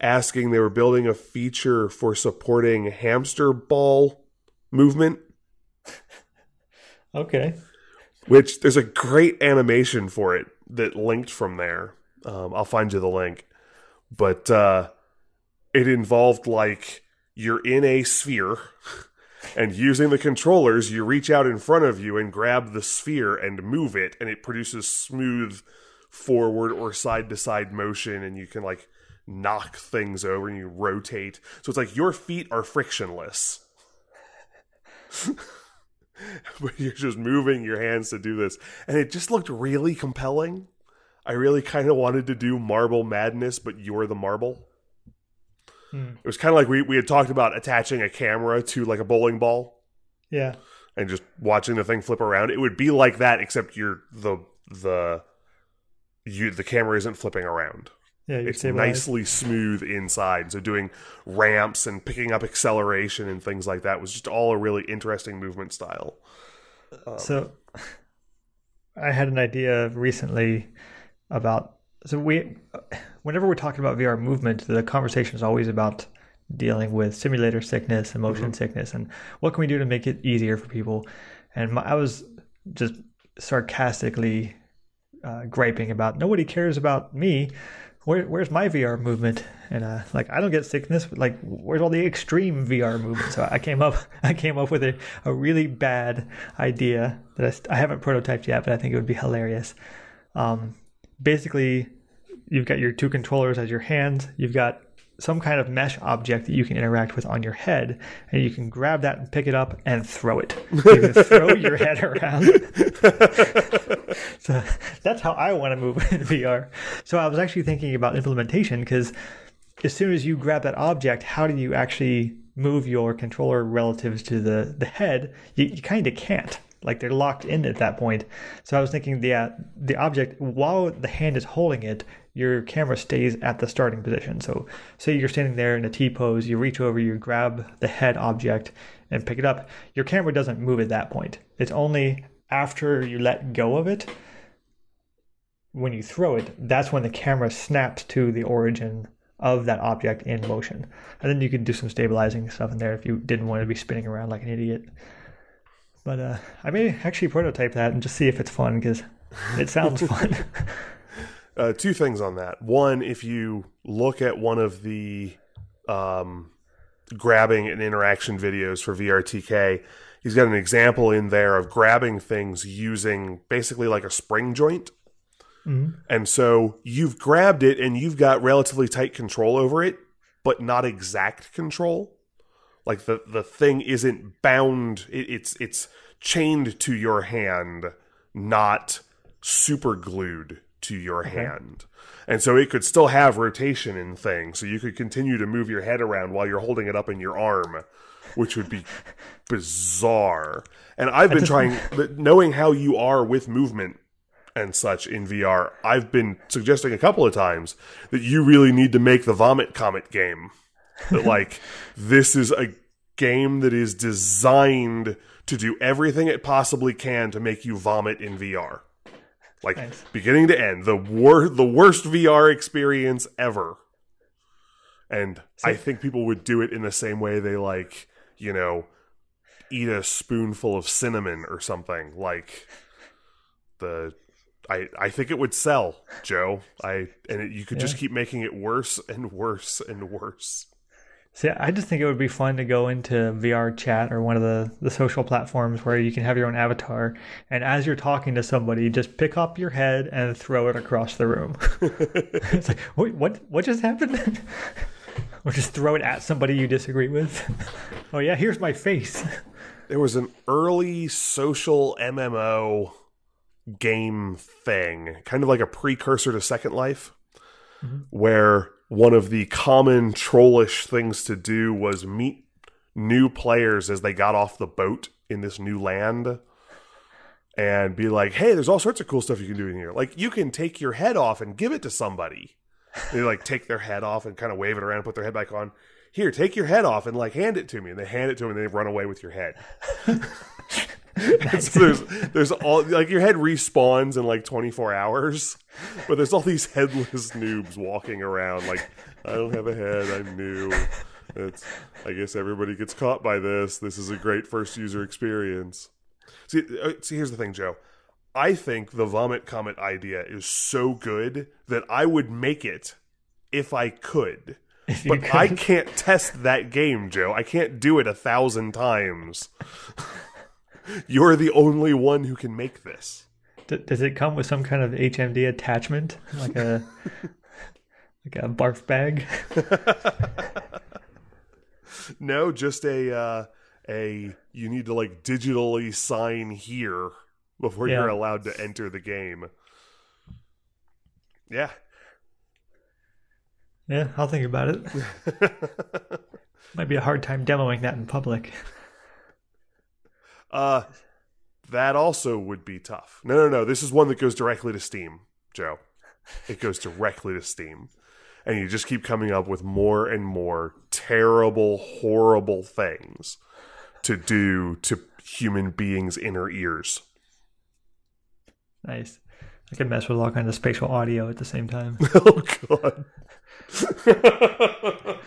asking, they were building a feature for supporting hamster ball movement, Okay. which there's a great animation for it that linked from there. Um, I'll find you the link. But uh, it involved like you're in a sphere And using the controllers, you reach out in front of you and grab the sphere and move it, and it produces smooth forward or side to side motion, and you can like knock things over and you rotate. So it's like your feet are frictionless. but you're just moving your hands to do this. And it just looked really compelling. I really kind of wanted to do marble madness, but you're the marble. Hmm. It was kind of like we, we had talked about attaching a camera to like a bowling ball Yeah. and just watching the thing flip around. It would be like that, except you're the the you the camera isn't flipping around. Yeah. It's stabilize. nicely smooth inside. So doing ramps and picking up acceleration and things like that was just all a really interesting movement style. Um, So I had an idea recently about so we whenever we're talking about VR movement, the conversation is always about dealing with simulator sickness and motion sickness and what can we do to make it easier for people. And my, I was just sarcastically uh, griping about nobody cares about me. Where, where's my VR movement? And uh, like I don't get sickness. But like where's all the extreme VR movement? So I came up I came up with a, a really bad idea that I, I haven't prototyped yet, but I think it would be hilarious. Um, basically, you've got your two controllers as your hands. You've got some kind of mesh object that you can interact with on your head, and you can grab that and pick it up and throw it. You can throw your head around. so that's how I want to move in VR. So I was actually thinking about implementation because as soon as you grab that object, how do you actually move your controller relative to the, the head? You, you kind of can't. Like they're locked in at that point. So I was thinking the uh, the object while the hand is holding it, your camera stays at the starting position. So say you're standing there in a T pose, you reach over, you grab the head object and pick it up. Your camera doesn't move at that point. It's only after you let go of it when you throw it, that's when the camera snaps to the origin of that object in motion. And then you could do some stabilizing stuff in there if you didn't want to be spinning around like an idiot. But uh, I may actually prototype that and just see if it's fun because it sounds fun. Uh, two things on that. One, if you look at one of the um, grabbing and interaction videos for VRTK, he's got an example in there of grabbing things using basically like a spring joint. Mhm. And so you've grabbed it and you've got relatively tight control over it, but not exact control. Like the, the thing isn't bound, it, it's it's chained to your hand, not super glued to your hand. And so it could still have rotation in things. So you could continue to move your head around while you're holding it up in your arm, which would be bizarre. And I've been trying, knowing how you are with movement and such in VR, I've been suggesting a couple of times that you really need to make the Vomit Comet game. That, like, this is a game that is designed to do everything it possibly can to make you vomit in VR. Like Nice. beginning to end, the wor- the worst VR experience ever. And I think people would do it in the same way they like, you know, eat a spoonful of cinnamon or something. Like the I I think it would sell, Joe. I and it, you could just keep making it worse and worse and worse. See, I just think it would be fun to go into VR chat or one of the, the social platforms where you can have your own avatar. And as you're talking to somebody, just pick up your head and throw it across the room. it's like, wait, what, what just happened? or just throw it at somebody you disagree with. oh, yeah, here's my face. there was an early social MMO game thing, kind of like a precursor to Second Life, mm-hmm. where one of the common trollish things to do was meet new players as they got off the boat in this new land and be like, hey, there's all sorts of cool stuff you can do in here. Like, you can take your head off and give it to somebody. They like take their head off and kind of wave it around, put their head back on. Here, take your head off and like hand it to me. And they hand it to them and they run away with your head. so there's there's all like your head respawns in like 24 hours, but there's all these headless noobs walking around like I don't have a head. I'm new. It's I guess everybody gets caught by this. This is a great first user experience. See, uh, see here's the thing, Joe. I think the vomit comet idea is so good that I would make it if I could. If But I can't test that game, Joe. I can't do it a thousand times. You're the only one who can make this. D- does it come with some kind of HMD attachment, like a like a barf bag? No, just a uh, a you need to like digitally sign here before you're allowed to enter the game. Yeah. Yeah, I'll think about it. Might be a hard time demoing that in public. Uh that also would be tough. No, no, no. This is one that goes directly to Steam, Joe. It goes directly to Steam. And you just keep coming up with more and more terrible, horrible things to do to human beings' inner ears. Nice. I can mess with all kinds of spatial audio at the same time. Oh god.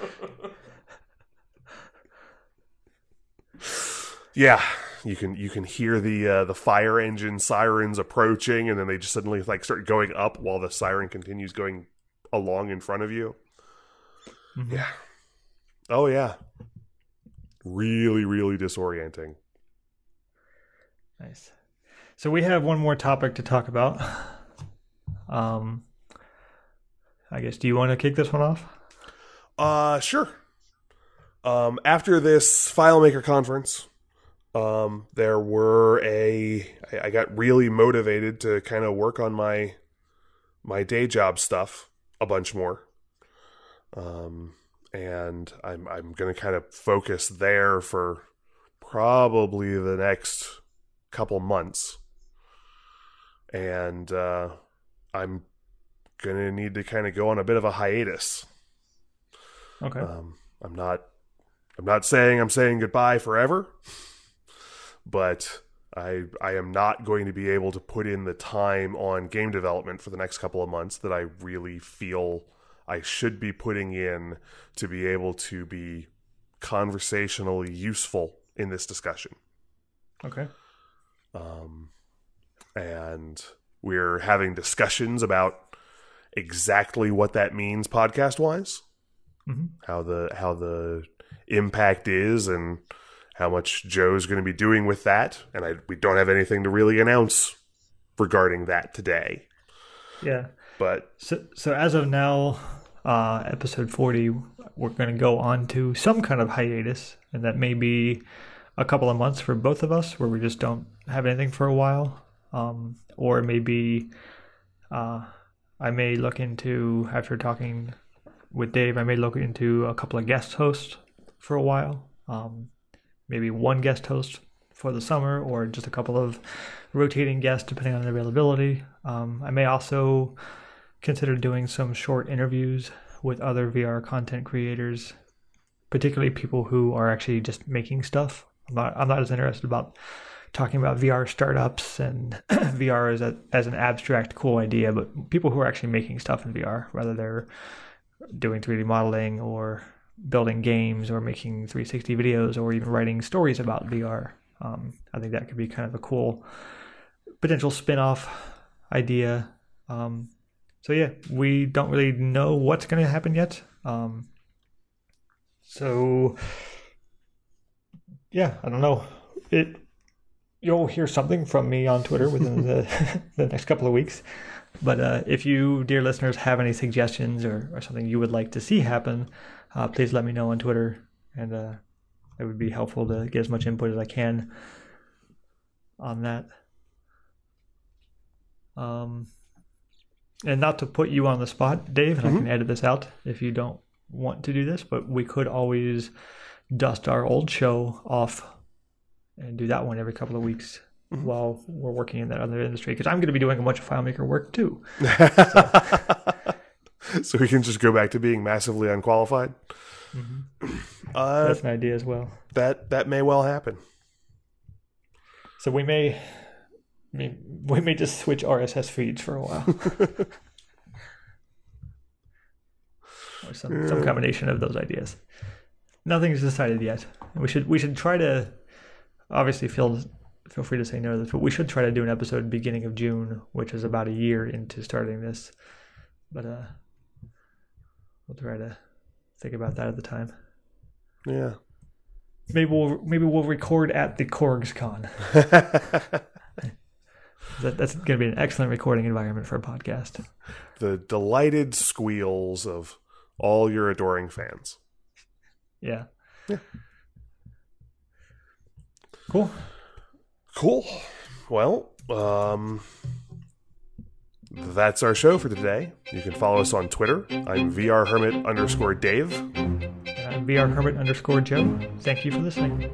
yeah, you can you can hear the uh, the fire engine sirens approaching, and then they just suddenly like start going up while the siren continues going along in front of you. Mhm. Yeah. Oh yeah. Really, really disorienting. Nice. So we have one more topic to talk about. Um, I guess. Do you want to kick this one off? Uh, sure. Um, after this FileMaker conference, um, there were a I got really motivated to kind of work on my my day job stuff a bunch more. Um, and I'm I'm gonna kind of focus there for probably the next couple months, and uh, I'm gonna need to kind of go on a bit of a hiatus. Okay. Um, I'm not. I'm not saying I'm saying goodbye forever, but I I am not going to be able to put in the time on game development for the next couple of months that I really feel I should be putting in to be able to be conversationally useful in this discussion. okay. Um, and we're having discussions about exactly what that means podcast wise Mhm. how the how the impact is and how much Joe's going to be doing with that and I we don't have anything to really announce regarding that today Yeah. but So, so as of now, uh, episode 40, we're going to go on to some kind of hiatus, and that may be a couple of months for both of us where we just don't have anything for a while. Um, or maybe uh, I may look into, after talking with Dave, I may look into a couple of guest hosts for a while. Um, maybe one guest host for the summer, or just a couple of rotating guests depending on the availability. Um, I may also consider doing some short interviews with other VR content creators, particularly people who are actually just making stuff. I'm not, I'm not as interested about talking about VR startups and VR as, a, as an abstract, cool idea, but people who are actually making stuff in VR, whether they're doing 3D modeling or building games or making 360 videos or even writing stories about VR. Um, I think that could be kind of a cool potential spin off idea. Um, so yeah, we don't really know what's going to happen yet. Um, so yeah, I don't know. It you'll hear something from me on Twitter within the the next couple of weeks. But uh, if you, dear listeners, have any suggestions or, or something you would like to see happen, uh, please let me know on Twitter, and uh, it would be helpful to get as much input as I can on that. Um, and not to put you on the spot, Dave, and I can edit this out if you don't want to do this, but we could always dust our old show off and do that one every couple of weeks Mhm. while we're working in that other industry because I'm going to be doing a bunch of FileMaker work too. so we can just go back to being massively unqualified uh, That's an idea as well. that that may well happen So we may, I mean, we may just switch RSS feeds for a while, or some some combination of those ideas. Nothing's decided yet. We should we should try to, obviously feel feel free to say no to this, but we should try to do an episode beginning of June, which is about a year into starting this. But uh, we'll try to think about that at the time. Yeah. Maybe we'll maybe we'll record at the Korgs Con. that, that's going to be an excellent recording environment for a podcast. the delighted squeals of all your adoring fans. Yeah. Yeah. Cool. Cool. Well, um, that's our show for today. You can follow us on Twitter. I'm VR Hermit underscore Dave. Uh, I'm VR Hermit underscore Joe. Thank you for listening.